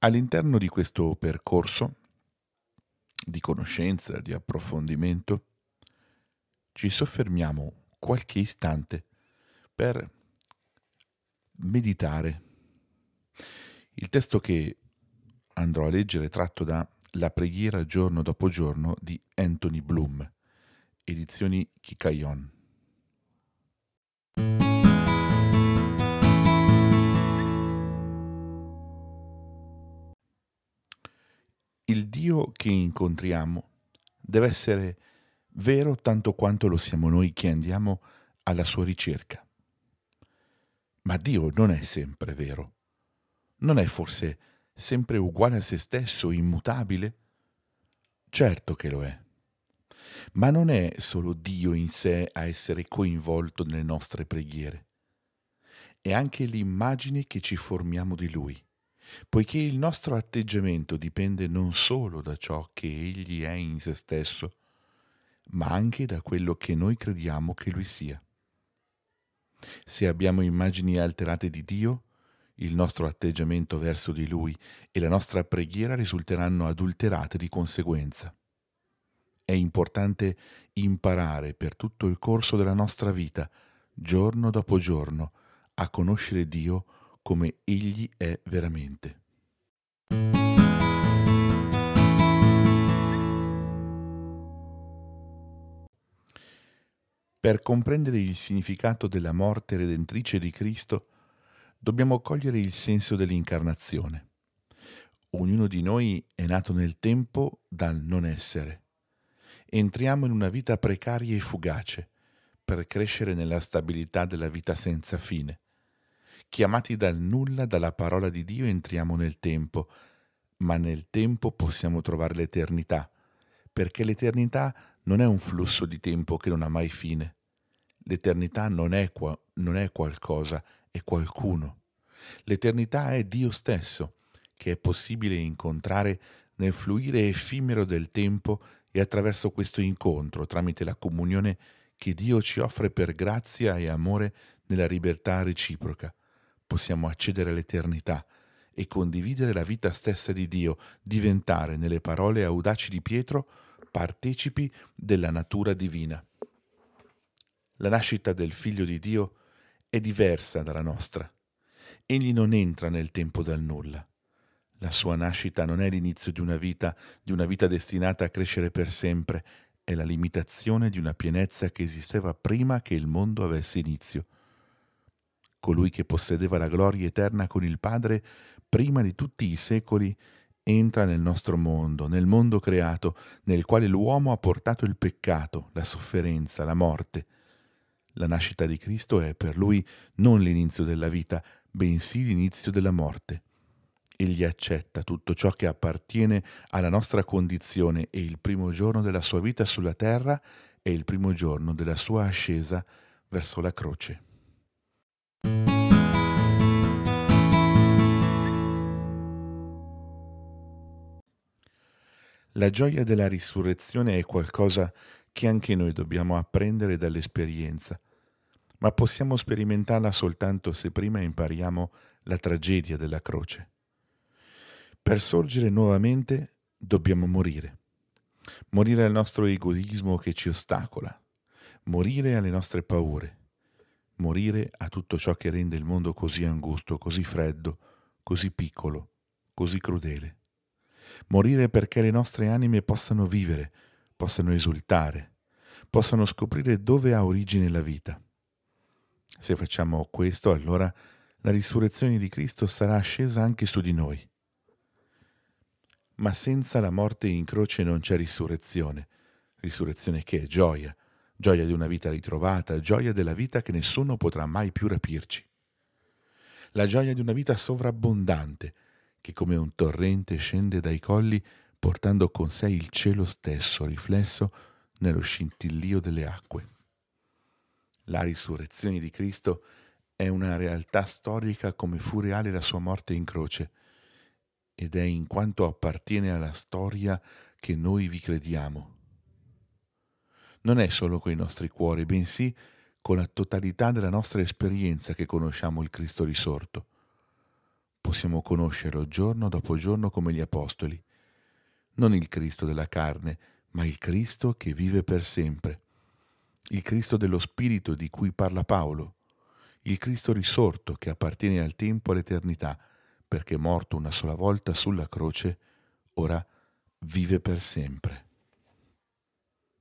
All'interno di questo percorso di conoscenza, di approfondimento, ci soffermiamo qualche istante per meditare. Il testo che andrò a leggere è tratto da La preghiera giorno dopo giorno di Anthony Bloom, edizioni Kikayon. Il Dio che incontriamo deve essere vero tanto quanto lo siamo noi che andiamo alla sua ricerca. Ma Dio non è sempre vero. Non è forse sempre uguale a se stesso, immutabile? Certo che lo è. Ma non è solo Dio in sé a essere coinvolto nelle nostre preghiere. È anche l'immagine che ci formiamo di Lui, poiché il nostro atteggiamento dipende non solo da ciò che Egli è in se stesso, ma anche da quello che noi crediamo che Lui sia. Se abbiamo immagini alterate di Dio, il nostro atteggiamento verso di Lui e la nostra preghiera risulteranno adulterate di conseguenza. È importante imparare per tutto il corso della nostra vita, giorno dopo giorno, a conoscere Dio come Egli è veramente. Per comprendere il significato della morte redentrice di Cristo, dobbiamo cogliere il senso dell'incarnazione. Ognuno di noi è nato nel tempo dal non essere. Entriamo in una vita precaria e fugace per crescere nella stabilità della vita senza fine. Chiamati dal nulla dalla parola di Dio entriamo nel tempo, ma nel tempo possiamo trovare l'eternità, perché l'eternità non è un flusso di tempo che non ha mai fine. L'eternità non è, qua, non è qualcosa, è qualcuno. L'eternità è Dio stesso, che è possibile incontrare nel fluire effimero del tempo e attraverso questo incontro, tramite la comunione che Dio ci offre per grazia e amore nella libertà reciproca, possiamo accedere all'eternità e condividere la vita stessa di Dio, diventare, nelle parole audaci di Pietro, partecipi della natura divina. La nascita del Figlio di Dio è diversa dalla nostra. Egli non entra nel tempo dal nulla. La sua nascita non è l'inizio di una vita, di una vita destinata a crescere per sempre, è la limitazione di una pienezza che esisteva prima che il mondo avesse inizio. Colui che possedeva la gloria eterna con il Padre prima di tutti i secoli entra nel nostro mondo, nel mondo creato, nel quale l'uomo ha portato il peccato, la sofferenza, la morte. La nascita di Cristo è per lui non l'inizio della vita, bensì l'inizio della morte. Egli accetta tutto ciò che appartiene alla nostra condizione e il primo giorno della sua vita sulla terra è il primo giorno della sua ascesa verso la croce. La gioia della risurrezione è qualcosa che anche noi dobbiamo apprendere dall'esperienza, ma possiamo sperimentarla soltanto se prima impariamo la tragedia della croce. Per sorgere nuovamente dobbiamo morire. Morire al nostro egoismo che ci ostacola, morire alle nostre paure, morire a tutto ciò che rende il mondo così angusto, così freddo, così piccolo, così crudele morire perché le nostre anime possano vivere, possano esultare, possano scoprire dove ha origine la vita. Se facciamo questo, allora la risurrezione di Cristo sarà scesa anche su di noi. Ma senza la morte in croce non c'è risurrezione, risurrezione che è gioia, gioia di una vita ritrovata, gioia della vita che nessuno potrà mai più rapirci. La gioia di una vita sovrabbondante, che come un torrente scende dai colli portando con sé il cielo stesso riflesso nello scintillio delle acque. La risurrezione di Cristo è una realtà storica come fu reale la sua morte in croce ed è in quanto appartiene alla storia che noi vi crediamo. Non è solo coi nostri cuori, bensì con la totalità della nostra esperienza che conosciamo il Cristo risorto possiamo conoscerlo giorno dopo giorno come gli Apostoli. Non il Cristo della carne, ma il Cristo che vive per sempre. Il Cristo dello Spirito di cui parla Paolo. Il Cristo risorto che appartiene al tempo e all'eternità, perché morto una sola volta sulla croce, ora vive per sempre.